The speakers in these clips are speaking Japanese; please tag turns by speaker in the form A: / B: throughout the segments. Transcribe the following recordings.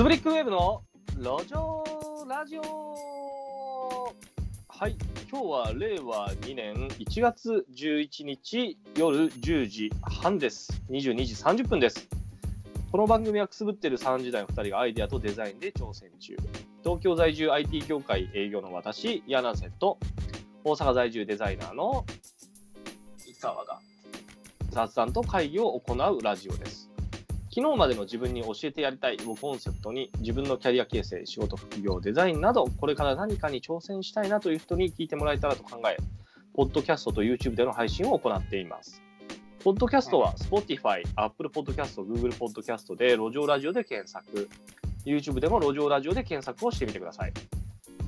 A: スブリックウェブの路上ラジオはい、今日は令和2年1月11日夜10時半です。22時30分です。この番組はくすぶってる3時代の2人がアイデアとデザインで挑戦中。東京在住 IT 業界営業の私、柳瀬と大阪在住デザイナーの
B: 井川が。
A: 雑談と会議を行うラジオです。昨日までの自分に教えてやりたいをコンセプトに自分のキャリア形成、仕事、副業、デザインなどこれから何かに挑戦したいなという人に聞いてもらえたらと考え、ポッドキャストと YouTube での配信を行っています。ポッドキャストは Spotify、Apple Podcast、Google Podcast で路上ラジオで検索、YouTube でも路上ラジオで検索をしてみてください。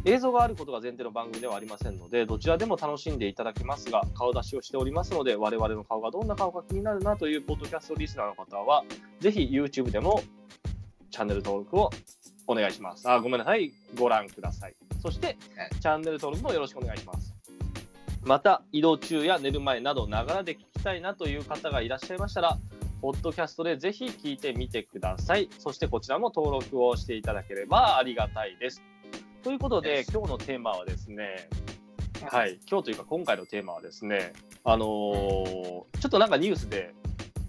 A: 映像があることが前提の番組ではありませんので、どちらでも楽しんでいただけますが、顔出しをしておりますので、我々の顔がどんな顔か気になるなというポッドキャストリスナーの方は、ぜひ YouTube でもチャンネル登録をお願いします。あ、ごめんなさい。ご覧ください。そして
B: はい、
A: チャンネル登録もよろしくお願いします。また、移動中や寝る前など、ながらで聞きたいなという方がいらっしゃいましたら、ポッドキャストでぜひ聞いてみてください。そしてこちらも登録をしていただければありがたいです。ということで、今日のテーマはですね、はい、今日というか今回のテーマはですね、あのーちょっとなんかニュースで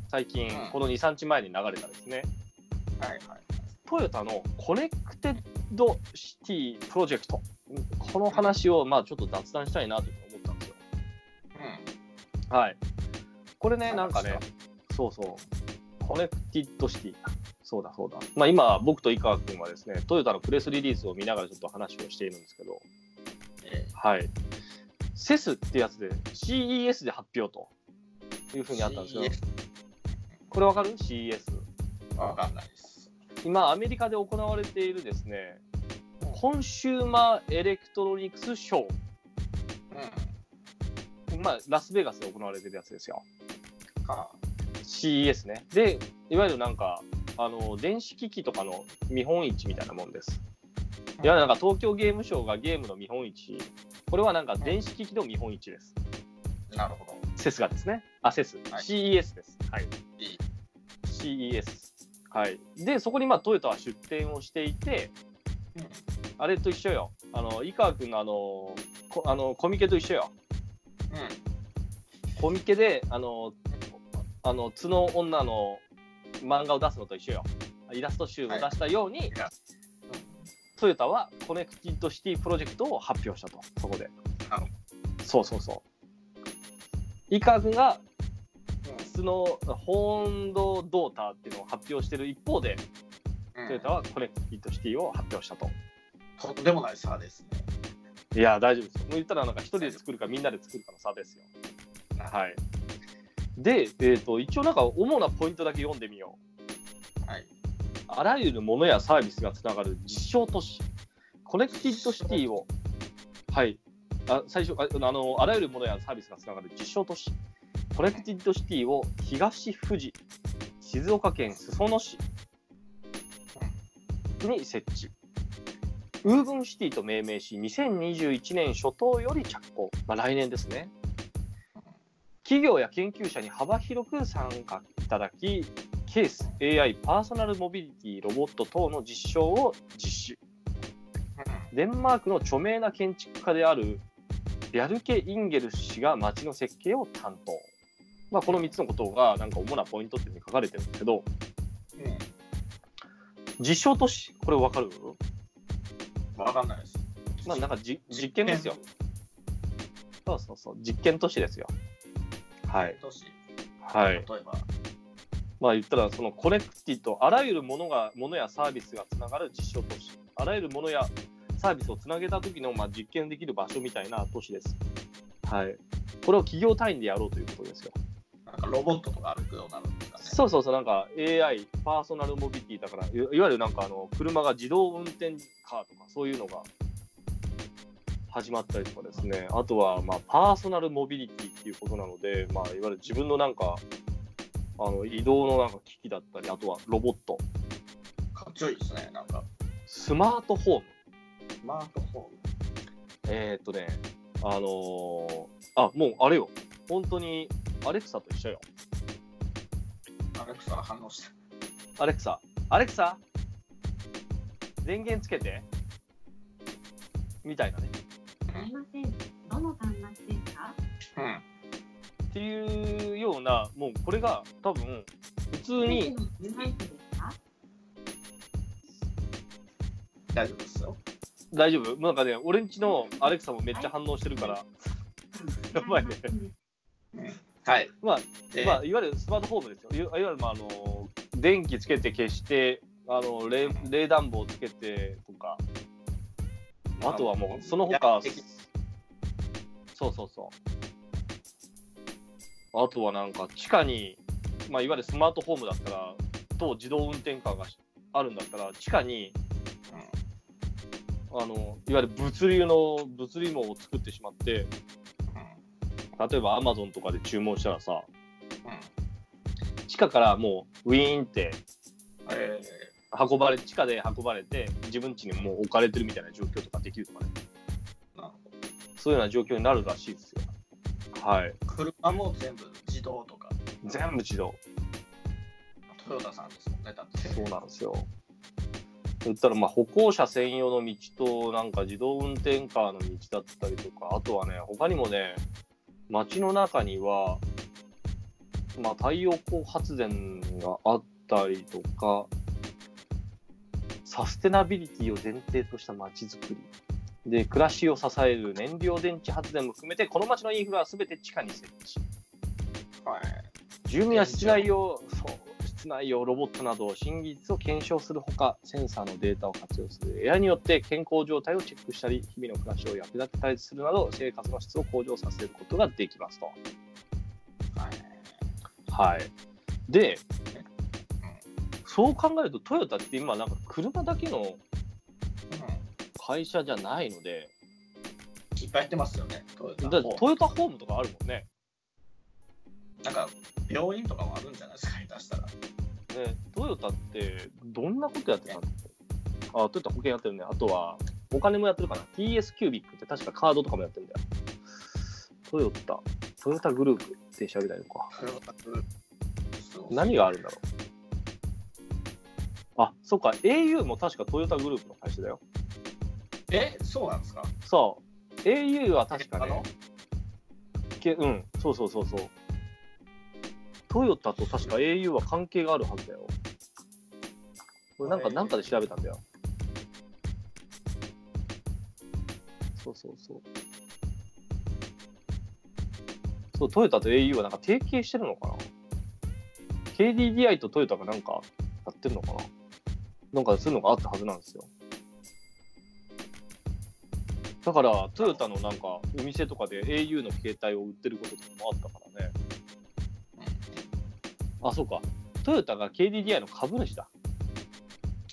A: 最近
B: うん、
A: この2、3日前に流れたですね、
B: はいはい。
A: トヨタのコネクテッドシティプロジェクト、この話をまあちょっと雑談したいなと思ったんですよ。
B: うん。
A: はい。これね、
B: なんか
A: ね、そうそう、コネクティッドシティ。そうだそうだ。まあ今、僕と井川君はですね、トヨタのプレスリリースを見ながらちょっと話をしているんですけど、
B: え
A: はい。 CES ってやつで CES で発表というふうにあったんですよ。
B: CES
A: これわかる ?CES。
B: ー、わかんないです。
A: 今、アメリカで行われているですね、コンシューマーエレクトロニクスショー。まあ、ラスベガスで行われてるやつですよ。
B: ん。か。
A: CES ね。で、いわゆるなんか、あの、電子機器とかの見本市みたいなもんです。いや、なんか東京ゲームショウがゲームの見本市。これはなんか電子機器の見本市です。
B: なるほど。
A: セスがですね。あ、セス。
B: はい
A: CES です。はい。CES。はい。で、そこにまあトヨタは出店をしていて、
B: うん。
A: あれと一緒よ。あの、井川君のあの、こあのコミケと一緒よ。
B: うん。
A: コミケで、あの、あの、角女の漫画を出すのと一緒よ。イラスト集を出したように、
B: イラ
A: トヨタはコネクティッドシティプロジェクトを発表したと、そこで。そうそうそう。井川君が
B: うん
A: そのホーンドドーターっていうのを発表している一方で、
B: うん
A: トヨタはコネクティッドシティを発表したと。
B: とんでもない差ですね。
A: いや、大丈夫ですよ。もう言ったらなんか一人で作るかみんなで作るかの差ですよ。
B: は
A: はい。で、えー、と一応なんか主なポイントだけ読んでみよう。
B: い。はい。
A: あらゆるものやサービスがつながる実証都市、コネクティッドシティを、はい、あ最初ああの、あらゆるものやサービスがつながる実証都市、コネクティッドシティを東富士、静岡県裾野市に設置。ウーブンシティと命名し、2021年初頭より着工、まあ、来年ですね。企業や研究者に幅広く参加いただき、ケース、AI、パーソナルモビリティ、ロボット等の実証を実施。デンマークの著名な建築家であるビャルケ・インゲル氏が街の設計を担当。まあ、この3つのことがなんか主なポイントっていうふうに書かれてるんですけど、
B: うん。うん
A: 実証都市、これわかる？
B: わかんないです。
A: まあなんかじ実験ですよ。そうそうそう、実験都市ですよ。はい。
B: 都市。
A: はい。
B: 例えば。
A: まあ言ったら、そのコネクティとあらゆるものが、ものやサービスがつながる実証都市。あらゆるものやサービスをつなげた時のまあ実験できる場所みたいな都市です。はい。これを企業単位でやろうということですよ。
B: なんかロボットとか歩くようになるんですかね。
A: そうそうそう、なんか AI、パーソナルモビリティだから、いいわゆるなんかあの車が自動運転カーとか、そういうのが始まったりとかですね、あとはまあパーソナルモビリティっていうことなので、まあ、いわゆる自分のなんか、あの移動のなんか機器だったり、あとはロボット、
B: かっちょいいですね。なんか、
A: スマートフォーム。
B: スマートフォン。
A: えー、っとね、あのーあ、もうあれよ、本当にアレクサと一緒よ。
B: アレクサが反応して。
A: アレクサ、アレクサ、電源つけてみたいなね
C: ません。どの端末ですか
B: うん。
A: っていうようなもうこれが多分普通に
B: 大丈夫ですよ。
A: 大丈夫なん。かね俺ん。ちのアレクサもめっちゃ反応してるから、やばいね
B: はい。
A: まあ
B: で、
A: まあ、いわゆるスマートフォームですよ。いわゆる、まあ、あの電気つけて消して、あの冷冷暖房つけてとか、あとはもう、その他そうそうそう。あとはなんか、地下に、まあ、いわゆるスマートフォームだったら、と自動運転カーがあるんだったら、地下に、あのいわゆる物流の物流網を作ってしまって、
B: うん。うん。
A: 例えばアマゾンとかで注文したらさ、
B: うん。
A: 地下からもうウィーンって
B: え
A: 運ばれ地下で運ばれて自分家にもう置かれてるみたいな状況とかできるとかね。そういうような状況になるらしいですよ。はい。
B: ど。車も全部自動とか、
A: 全部自動。
B: トヨタさんですもんね、だって。
A: そうなんですよ。言ったらまあ歩行者専用の道となんか自動運転カーの道だったりとかあとはね他にもね街の中にはまあ太陽光発電があったりとかサステナビリティを前提とした街づくりで暮らしを支える燃料電池発電も含めてこの街のインフラは全て地下に設置
B: はい。
A: 住民は室内用そう室内用ロボットなど新技術を検証するほかセンサーのデータを活用するエアによって健康状態をチェックしたり日々の暮らしを役立てたりするなど生活の質を向上させることができますと。
B: はい。
A: はい、でそう考えるとトヨタって今なんか車だけの
B: う
A: 会社じゃないので
B: ん。いっぱいやってますよね、トヨタ。
A: だってトヨタホームとかあるもんね。
B: なんか、病院とかもあるんじゃないですか、下手したら。
A: ねトヨタってどんなことやってたんだっけあ、トヨタ保険やってるね。あとは、お金もやってるかな。TS キュービックって確かカードとかもやってるんだよ。トヨタ、トヨタグループって調べたらいいのか。
B: トヨタグループそう
A: 何があるんだろう。あ、そっか、au も確かトヨタグループの会社だよ。
B: え、そうなんですか？
A: そう。au は確か
B: あの？
A: ね、けうん、そうそうそうそう。トヨタと確か au は関係があるはずだよ。これなんか、なんかで調べたんだよ。そうそうそう。そう、トヨタと au はなんか提携してるのかな ?KDDI とトヨタがなんかやってるのかな？なんかそういうのがあったはずなんですよ。だから、トヨタのなんかお店とかで au の携帯を売ってることとかもあったからね。あ、そうか。トヨタが KDDI の株主だ。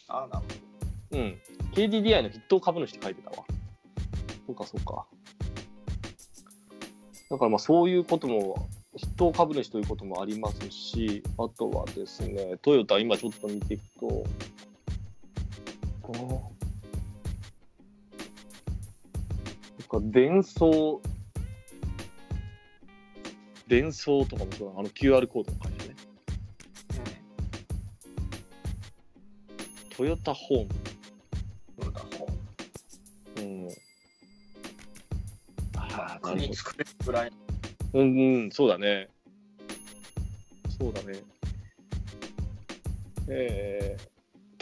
B: あ、なるほ
A: うん。KDDI の筆頭株主って書いてたわ。そうか、そうか。だからまあそういうことも、筆頭株主ということもありますし、あとはですね、トヨタ、今ちょっと見ていくと、あーなんか伝送、伝送とかもそうだ、あの QR コードの会社ね。
B: ど。
A: トヨタホーム。
B: うん。トヨタホーム。
A: うん。ああ、なるほど。
B: 国作れるぐらい。
A: うん、うん、そうだね。そうだね。えー、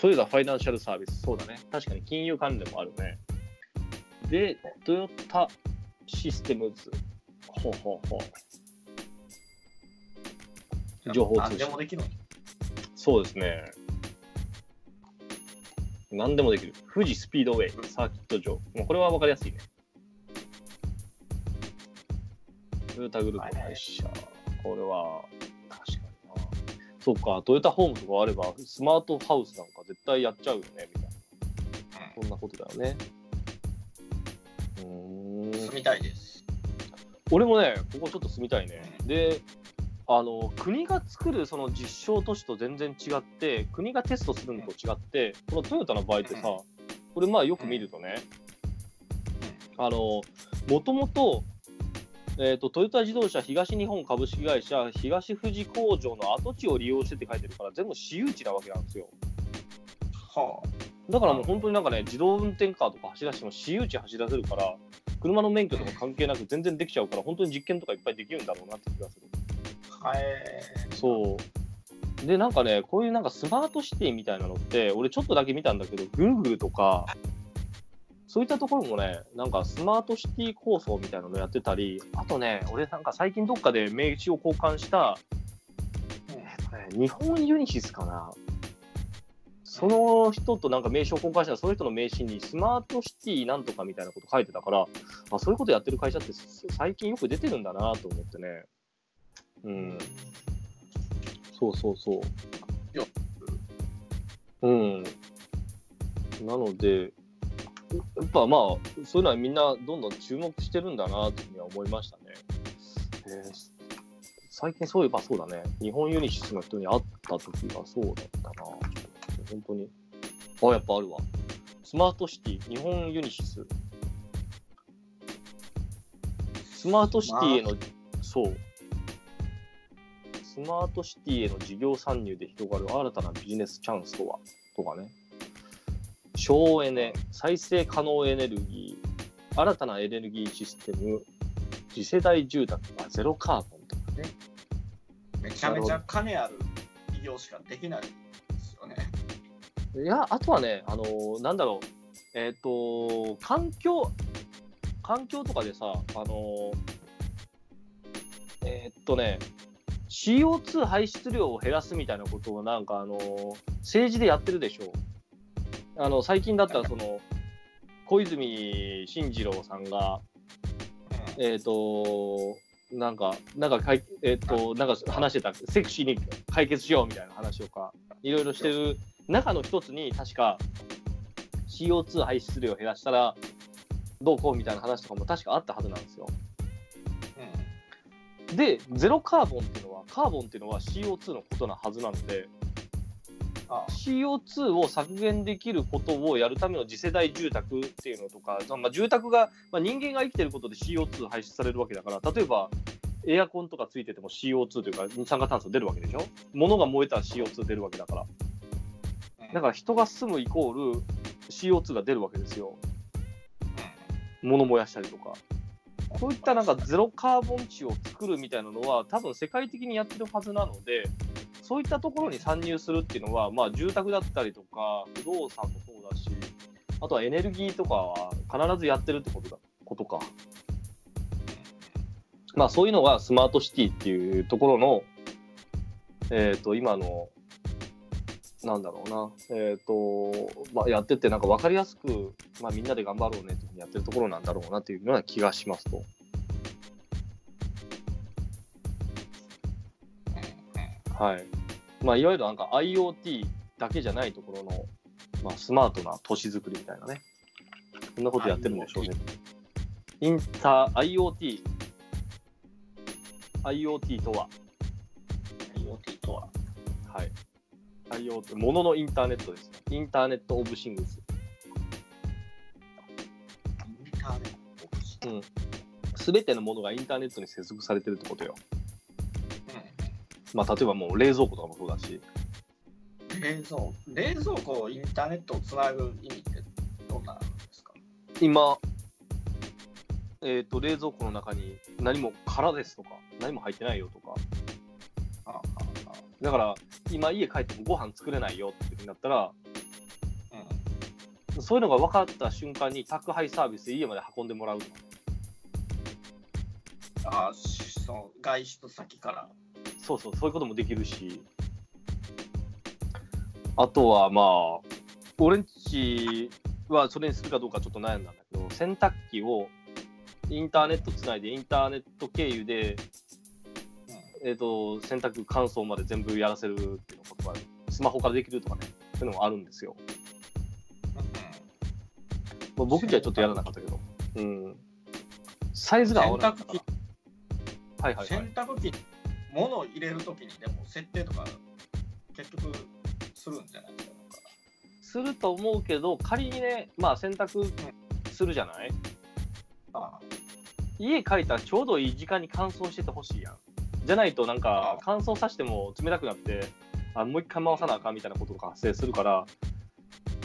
A: トヨタファイナンシャルサービス、そうだね。確かに金融関連もあるね。で、トヨタシステムズ。ほうほうほう。情報通信
B: 何でもできるの？
A: そうですね。何でもできる。富士スピードウェイ、サーキット場。もうこれは分かりやすいね。トヨタグループの会社。これは。そうか、トヨタホームとかあれば、スマートハウスなんか絶対やっちゃうよね、みたいな。そんなことだよね。うーん
B: 住。みたいです。
A: 俺もね、ここちょっと住みたいね。で、あの国が作るその実証都市と全然違って、国がテストするのと違って、このトヨタの場合ってさ、これまあよく見るとね、あのもともと、えーと、トヨタ自動車東日本株式会社東富士工場の跡地を利用してって書いてるから、全部私有地なわけなんですよ。
B: は
A: だからもう本当になんかね、自動運転カーとか走らせても私有地走らせるから、車の免許とか関係なく全然できちゃうから、本当に実験とかいっぱいできるんだろうなって気がする。
B: はい。
A: そう。で、なんかね、こういうなんかスマートシティみたいなのって、俺ちょっとだけ見たんだけど、Google とか、そういったところもね、なんかスマートシティ構想みたいなのやってたり、あとね、俺なんか最近どっかで名刺を交換した、えっとね、日本ユニシスかな。その人となんか名刺を交換したら、その人の名刺にスマートシティなんとかみたいなこと書いてたから、あ、そういうことやってる会社って最近よく出てるんだなと思ってね。うん。そうそうそう。
B: よ
A: うん。なので、やっぱまあ、そういうのはみんなどんどん注目してるんだなというふうには思いましたね。えー最近そういえばそうだね。日本ユニシスの人に会った時がそうだったな。本当に。あ、やっぱあるわ。スマートシティ、日本ユニシス。スマートシティへの、そう。スマートシティへの事業参入で広がる新たなビジネスチャンスとは？とかね。省エネ、再生可能エネルギー、新たなエネルギーシステム、次世代住宅、あゼロカーボンとかね。
B: めちゃめちゃ金ある企業しかできないですよね。
A: いや、あとはね、あのーなんだろう、えっ、と、環境、環境とかでさ、あのーえーっとね、CO2 排出量を減らすみたいなことをなんか、あのー政治でやってるでしょ。あの、最近だったら、その、小泉進次郎さんが、えっ、と、なんか、なんかかい、えっ、と、なんか話してた、セクシーに解決しようみたいな話とか、いろいろしてる中の一つに、確か、CO2 排出量を減らしたら、どうこうみたいな話とかも確かあったはずなんですよ。
B: うん
A: で、ゼロカーボンっていうのは、カーボンっていうのは CO2 のことなはずなので、
B: あ
A: CO2 を削減できることをやるための次世代住宅っていうのとか、まあ、住宅が、まあ、人間が生きてることで CO2 排出されるわけだから、例えばエアコンとかついてても CO2 というか二酸化炭素出るわけでしょ？物が燃えたら CO2 出るわけだから。だから人が住むイコール CO2 が出るわけですよ。物燃やしたりとか。こういったなんかゼロカーボン地を作るみたいなのは多分世界的にやってるはずなので、そういったところに参入するっていうのは、まあ住宅だったりとか、不動産もそうだし、あとはエネルギーとかは必ずやってるってことだ、ことか。まあそういうのがスマートシティっていうところの、えっ、と、今の、なんだろうな、えっ、と、まあやっててなんか分かりやすく、まあみんなで頑張ろうねってやってるところなんだろうなっていうような気がしますと。はい。まあ、いわゆるなんか IoT だけじゃないところの、まあ、スマートな都市づくりみたいなね。そんなことやってるんでしょうね。インター、IoT。IoT とは、
B: IoT とは。
A: はい。IoT、もののインターネットです。インターネット・オブ・シングス。
B: インターネット。
A: うん。すべてのものがインターネットに接続されてるってことよ。まあ、例えばもう冷蔵庫とかもそうだし。
B: 冷蔵冷蔵庫をインターネットをつなぐ意味ってどんなんですか？
A: 今、えっ、と、冷蔵庫の中に何も空ですとか、何も入ってないよとか、だから、今家帰ってもご飯作れないよってになったら、
B: うん
A: そういうのが分かった瞬間に宅配サービスで家まで運んでもらうとか。
B: ああしその外出先から。
A: そうそう、そういうこともできるし。あとはまあ、俺んちはそれにするかどうかちょっと悩んだんだけど、洗濯機をインターネットつないで、インターネット経由で、えっ、と、洗濯乾燥まで全部やらせるっていうことが、スマホからできるとかね、そういうのもあるんですよ。まあ、僕じゃちょっとやらなかったけど。うん。サイズが合わなかった
B: 洗濯機
A: はいはいはい
B: 洗。濯機に物を入れるときにでも設定とか結局するんじゃない？か。
A: すると思うけど、仮にね、まあ洗濯するじゃない？
B: あ
A: 家帰ったらちょうどいい時間に乾燥しててほしいやん。じゃないとなんか
B: あ
A: 乾燥させても冷たくなって、あもう一回回さなあかんみたいなことが発生するから、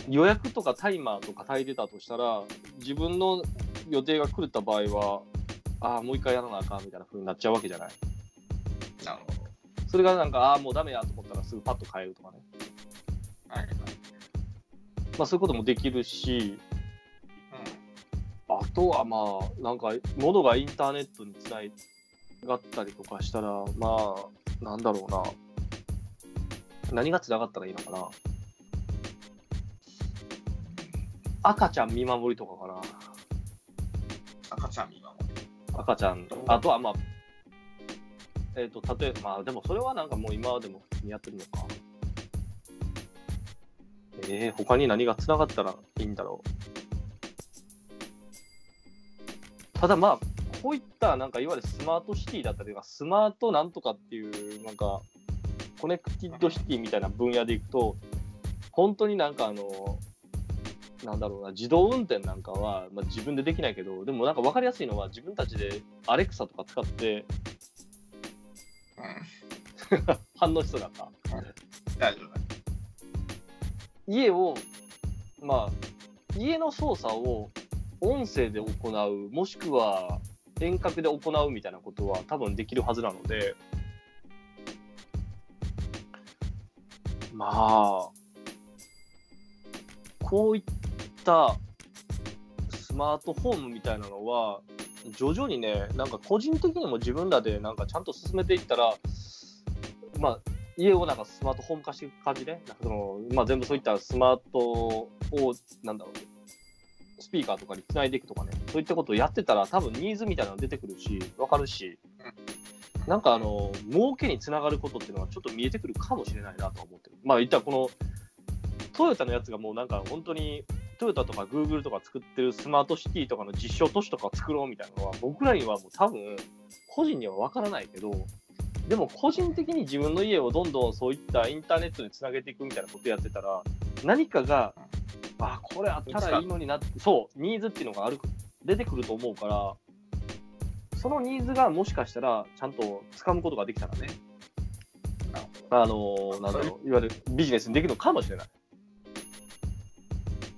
A: 予約とかタイマーとか炊いてたとしたら、自分の予定が狂った場合は、ああ、もう一回やらなあかんみたいな風になっちゃうわけじゃない？
B: なるほど。
A: それがなんか、ああ、もうダメやと思ったらすぐパッと変えるとかね。
B: はいはい。
A: まあそういうこともできるし、あとはまあ、なんか、物がインターネットにつながったりとかしたら、まあ、なんだろうな。何がつながったらいいのかな。赤ちゃん見守りとかかな。
B: 赤ちゃん見守り。
A: 赤ちゃん、あとはまあ、えっ、と、例えば、まあでもそれはなんかもう今でも普通にやってるのか。えー、他に何がつながったらいいんだろう。ただまあ、こういったなんかいわゆるスマートシティだったりとか、スマートなんとかっていう、なんか、コネクティッドシティみたいな分野でいくと、本当になんかあの、なんだろうな、自動運転なんかは、まあ、自分でできないけど、でもなんか分かりやすいのは、自分たちでアレクサとか使って。反応しそうだった？
B: 大丈夫。
A: 家を、まあ、家の操作を音声で行う、もしくは遠隔で行うみたいなことは多分できるはずなので、まあ、こういったスマートフォームみたいなのは、徐々にね、なんか個人的にも自分らでなんかちゃんと進めていったら、まあ、家をなんかスマートフォーム化していく感じね。なんかそのまあ、全部そういったスマートを、なんだろう、スピーカーとかにつないでいくとかね、そういったことをやってたら、多分ニーズみたいなの出てくるし、わかるし、なんかあの、儲けにつながることっていうのはちょっと見えてくるかもしれないなとは思ってる。まあ、言ったらこの、トヨタのやつがもうなんか本当に、トヨタとかグーグルとか作ってるスマートシティとかの実証都市とか作ろうみたいなのは、僕らにはもう多分、個人にはわからないけど、でも個人的に自分の家をどんどんそういったインターネットにつなげていくみたいなことやってたら、何かが、あ、これあったらいいのになって、そう、ニーズっていうのがある、出てくると思うから、そのニーズがもしかしたらちゃんと掴むことができたらね、あのなんだろう、いわゆるビジネスにできるのかもしれない。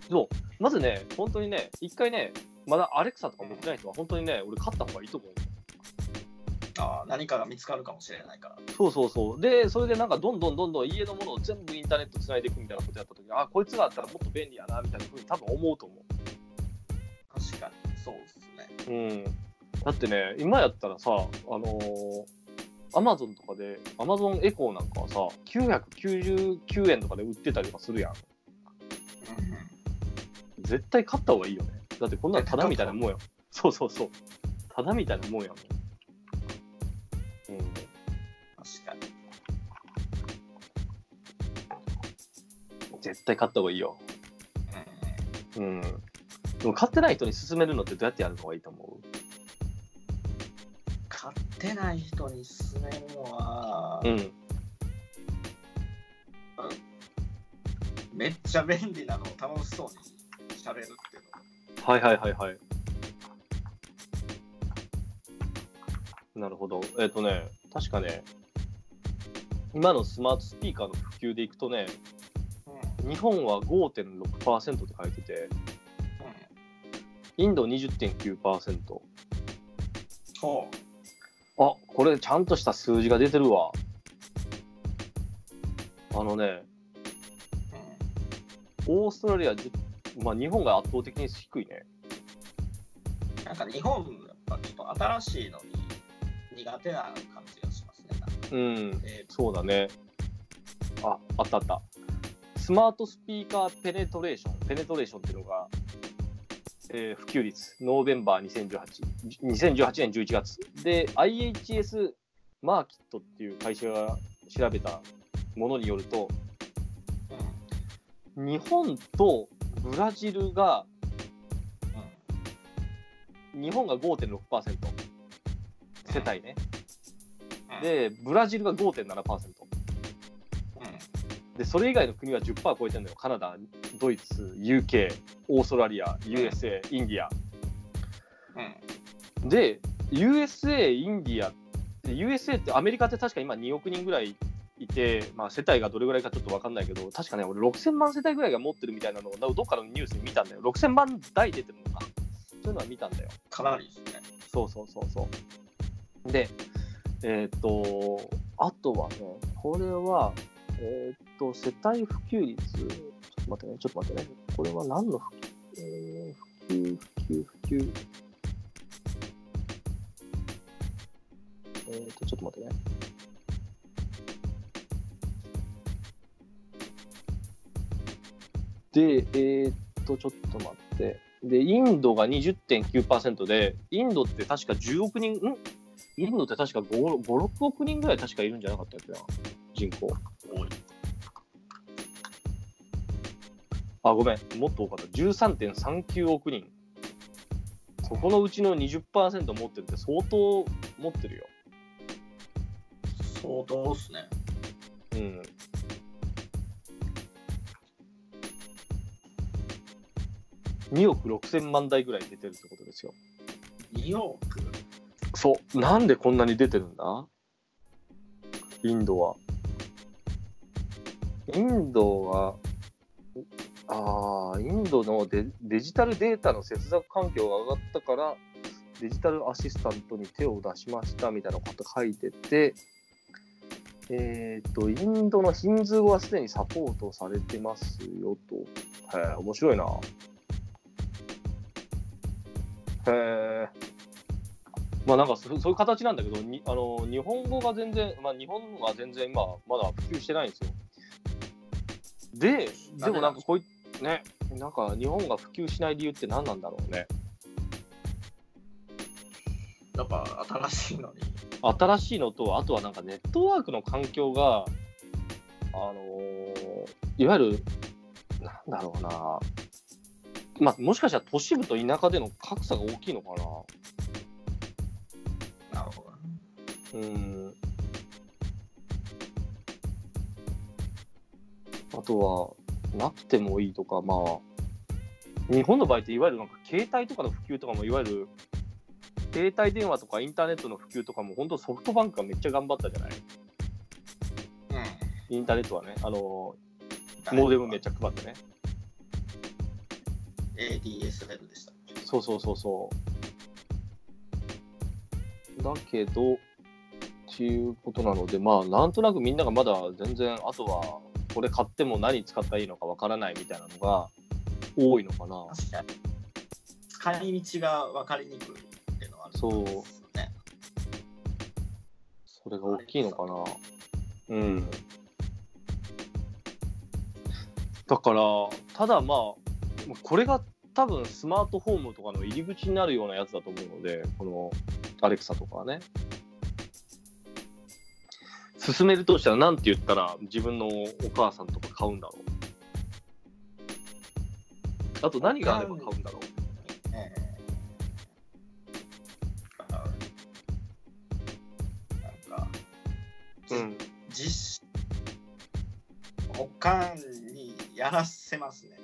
A: そう、まずね、本当にね、一回ね、まだアレクサとか持ってない人は、本当にね、俺買った方がいいと思う。
B: ど。ああ、何かが見つかるかもしれないから。
A: そうそうそう。で、それでなんかどんどんどんどん家のものを全部インターネットつないでいくみたいなことやったときに、あ、こいつがあったらもっと便利やな、みたいなふうに多分思うと思
B: 確かに、そうですね。
A: う。うん。だってね、今やったらさ、あのー、アマゾンとかで、アマゾンエコーなんかはさ、999円とかで売ってたりとかするやん。絶対買った方がいいよね。だってこんなのタダみたいなもんやん。そうそうそう。タダみたいなもんやもん。うん。
B: 確かに。
A: 絶対買った方がいいよ。
B: うん
A: うん。でも買ってない人に勧めるのってどうやってやるのがいいと思
B: 買ってない人に勧めるのは、
A: ううん。
B: めっちゃ便利なのを楽しそうに喋るっていうの
A: はいはいはいはい。なるほど。えっ、とね、確かね、今のスマートスピーカーの普及でいくとね、
B: うん
A: 日本は5.6%って書いてて、インド20.9%。
B: ほ
A: あ、これちゃんとした数字が出てるわ。あのね、
B: う、うん
A: オーストラリアじ、まあ日本が圧倒的に低いね。
B: なんか日本、やっぱちょっと新しいのに苦手な感じがしますね。
A: うん、
B: え
A: そうだね。あ、あったあった。スマートスピーカーペネトレーション、ペネトレーションっていうのが、えー普及率、ノーベンバー2018、2018年11月。で、IHS マーキットっていう会社が調べたものによると、
B: ー
A: 日本とブラジルが、
B: うん
A: 日本が5.6%、世帯ね。
B: うん
A: で、ブラジルが5.7%。
B: うん
A: で、それ以外の国は10%超えてるのよ。カナダ、ドイツ、UK、オーストラリア、USA、インディア。
B: うん
A: で、USA、インディア、で USA ってアメリカって確か今2億人ぐらいいて、まあ、世帯がどれぐらいかちょっと分かんないけど、確かね、俺6000万世帯ぐらいが持ってるみたいなのを、どっかのニュースに見たんだよ。6000万台出てるのか。そういうのは見たんだよ。
B: かなりですね。
A: そうそうそうそう。で、えっ、と、あとはね、これは、えっ、と、世帯普及率、ちょっと待ってね、ちょっと待ってね。これは何の普及、えー普及、普及、普及。えっ、と、ちょっと待ってね。で、えっ、と、ちょっと待って。で、インドが20.9%で、インドって確か10億人、ん？インドって確か5、5 6億人ぐらい確かいるんじゃなかったっけな、人口。
B: 多い。
A: あ、ごめん、もっと多かった。13.39億人。そこのうちの20%持ってるって相当持ってるよ。
B: 相当っすね。
A: うん。2億6000万台ぐらい出てるってことですよ。
B: 2億？
A: そう。なんでこんなに出てるんだ？インドは。インドは、ああ、インドのデデジタルデータの接続環境が上がったから、デジタルアシスタントに手を出しましたみたいなこと書いてて、えっ、と、インドのヒンズー語はすでにサポートされてますよと。へえ、面白いな。まあなんかそそういう形なんだけど、にあの日本語が全然、まあ日本は全然今まだ普及してないんですよ。で、でもなんかこういね、なんか日本が普及しない理由って何なんだろうね。
B: やっぱ新しいのに。
A: 新しいのと、あとはなんかネットワークの環境が、あのーいわゆる、なんだろうな、まあ、もしかしたら都市部と田舎での格差が大きいのかな。
B: なるほどね。
A: うん。あとは、なくてもいいとか、まあ、日本の場合っていわゆるなんか携帯とかの普及とかもいわゆる携帯電話とかインターネットの普及とかも本当ソフトバンクがめっちゃ頑張ったじゃない？インターネットはね、あの、
B: うん。
A: モーデムめっちゃ配ってね。
B: ADSL でした。
A: そうそうそうそう。だけど、っていうことなので、まあ、なんとなくみんながまだ全然、あとは、これ買っても何使ったらいいのかわからないみたいなのが多いのかな。
B: 確かに。使い道が分かりにくいっていうのはある
A: そう
B: ね。
A: それが大きいのかな。うん。だから、ただまあ、もうこれが多分スマートフォームとかの入り口になるようなやつだと思うので、このアレクサとかはね。進めるとしたら何て言ったら自分のお母さんとか買うんだろう。あと何があれば買うんだろう。
B: ええあなんか、
A: うん。
B: 実おかんにやらせますね。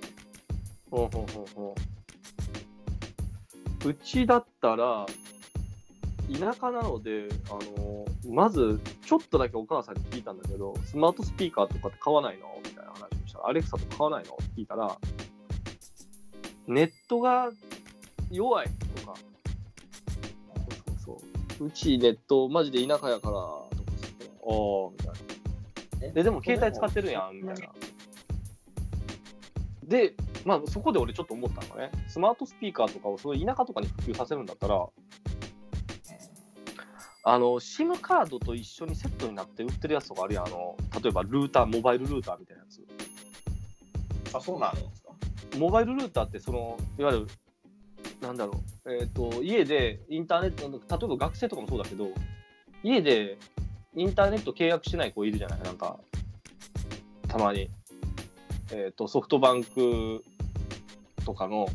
A: ほうほうほうほう。うちだったら、田舎なので、あのまず、ちょっとだけお母さんに聞いたんだけど、スマートスピーカーとかって買わないの？みたいな話をしたら、アレクサとか買わないの？って聞いたら、ネットが弱いとか、そうそうそう。うちネット、マジで田舎やから、とかああ、みたいな。
B: え
A: で、でも携帯使ってるやん、みたいな。で、まあ、そこで俺ちょっと思ったのがね、スマートスピーカーとかをそういう田舎とかに普及させるんだったら、あの、SIM カードと一緒にセットになって売ってるやつとかあるやん、あの、例えばルーター、モバイルルーターみたいなやつ。
B: あ、そうなんですか。
A: モバイルルーターって、その、いわゆる、なんだろう、えっ、と、家でインターネット、例えば学生とかもそうだけど、家でインターネット契約してない子いるじゃない、なんか、たまに。えっ、と、ソフトバンクとかの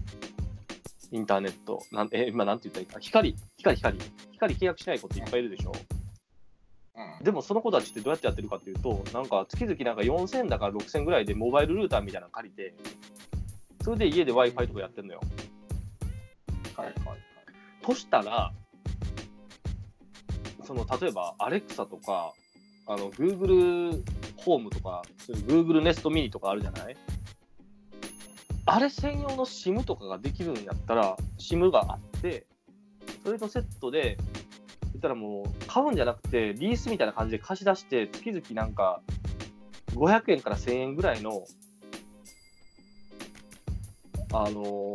A: インターネット、なんえ、今なんて言ったらいいか、光、光、光、光契約してない子っていっぱいいるでしょ。
B: うん。
A: でもその子たちってどうやってやってるかっていうと、なんか月々なんか4000だから6000ぐらいでモバイルルーターみたいなの借りて、それで家で Wi-Fi とかやってんのよ。
B: はいはいはい。
A: としたら、その例えばアレクサとか、あの Google ホームとか、うう Google Nest Mini とかあるじゃない？あれ専用の SIM とかができるんやったら、SIM があって、それとセットで、言ったらもう、買うんじゃなくて、リースみたいな感じで貸し出して、月々なんか、500円から1000円ぐらいの、あの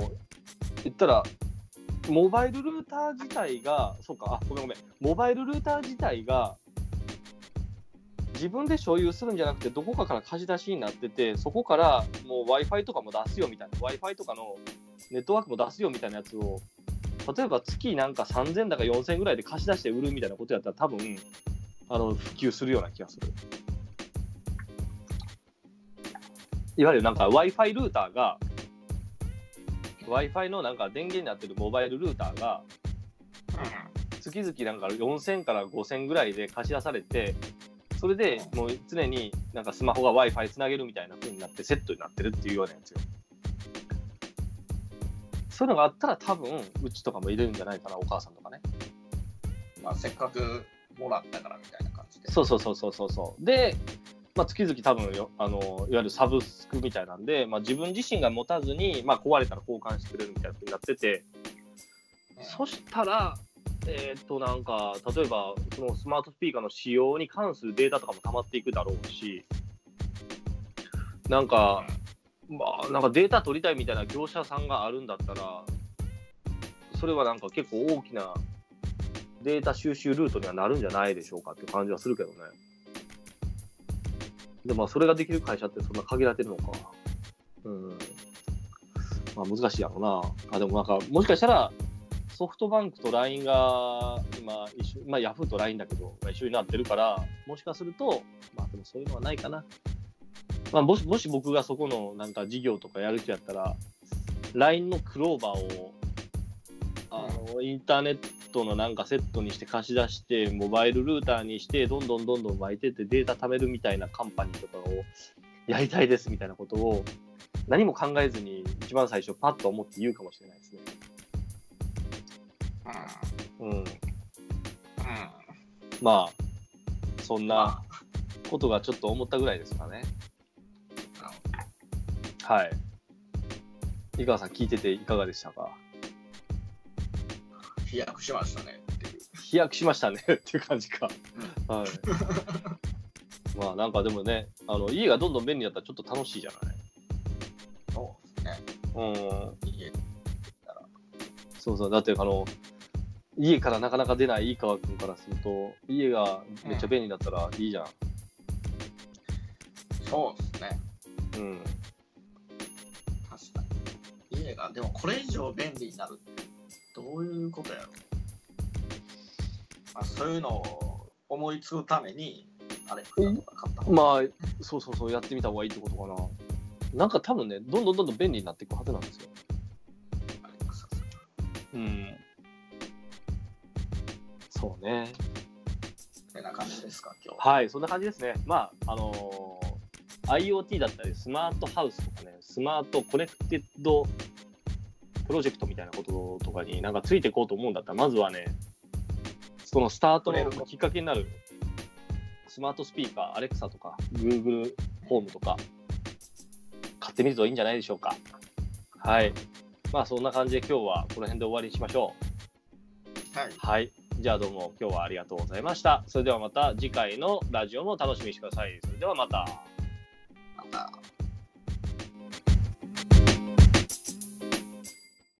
A: 言ったら、モバイルルーター自体が、そうか、あ、ごめんごめん、モバイルルーター自体が、自分で所有するんじゃなくて、どこかから貸し出しになってて、そこからもう Wi-Fi とかも出すよみたいな、Wi-Fi とかのネットワークも出すよみたいなやつを、例えば月なんか3000だか4000ぐらいで貸し出して売るみたいなことやったら、多分あの普及するような気がする。いわゆるなんか Wi-Fi ルーターが、Wi-Fi のなんか電源になってるモバイルルーターが、月々なんか4000から5000ぐらいで貸し出されて、それでもう常になんかスマホが Wi-Fi つなげるみたいな風になってセットになってるっていうようなやつよ。そういうのがあったら多分うちとかも入れるんじゃないかな、お母さんとかね。
B: まあ、せっかくもらったからみたいな感じで。
A: そうそうそうそうそうそう。で、まあ、月々多分よあのいわゆるサブスクみたいなんで、まあ、自分自身が持たずに、まあ、壊れたら交換してくれるみたいな風になってて、そしたら、えーっと、なんか、例えば、そのスマートスピーカーの使用に関するデータとかも溜まっていくだろうし、なんか、まあ、なんかデータ取りたいみたいな業者さんがあるんだったら、それはなんか結構大きなデータ収集ルートにはなるんじゃないでしょうかって感じはするけどね。でも、まあそれができる会社ってそんな限られてるのか。うん。まあ難しいやろうな。あ、でもなんか、もしかしたら、ソフトバンクと LINE が今一緒、まあ、ヤフーと LINE だけど、一緒になってるから、もしかすると、まあでもそういうのはないかな。まあ、もしもし僕がそこのなんか事業とかやる人やったら、LINE のクローバーをあのインターネットのなんかセットにして貸し出して、モバイルルーターにして、どんどんどんどん巻いてってデータ貯めるみたいなカンパニーとかをやりたいですみたいなことを何も考えずに一番最初パッと思って言うかもしれないですね。うん。
B: うん。うん。
A: まあ、そんな
B: ま
A: ことがちょっと思ったぐらいですかね。
B: あ、
A: はい。井川さん聞いてていかがでしたか？
B: 飛躍しましたねっていう。
A: 飛躍しましたね っていう感じか。はい。まあなんかでもね、あの家がどんどん便利になったらちょっと楽しいじゃない。
B: そうですね。
A: うん。
B: 家
A: そうそう。だってあの、家からなかなか出ない井川君からすると、家がめっちゃ便利になったらいいじゃん。
B: そうですね。
A: うん。
B: 確かに。家が、でもこれ以上便利になるってどういうことやろまあ、そういうのを思いつくために、アレクサとか買った方が
A: まあ、そうそうそう、やってみた方がいいってことかな。なんか多分ね、どんどんどんどん便利になっていくはずなんですよ。うん。そうね。
B: こんな感じですか、今日は。
A: はい、そんな感じですね。まあ、あのー IoT だったり、スマートハウスとかね、スマートコネクテッドプロジェクトみたいなこととかになんかついていこうと思うんだったら、まずはね、そのスタートのきっかけになるスマートスピーカー、アレクサとか、Google ホームとか、買ってみるといいんじゃないでしょうか。はい。まあ、そんな感じで今日はこの辺で終わりにしましょう。
B: はい。
A: はい。じゃあどうも今日はありがとうございました。それではまた次回のラジオも楽しみにしてください。それではまた。
B: また。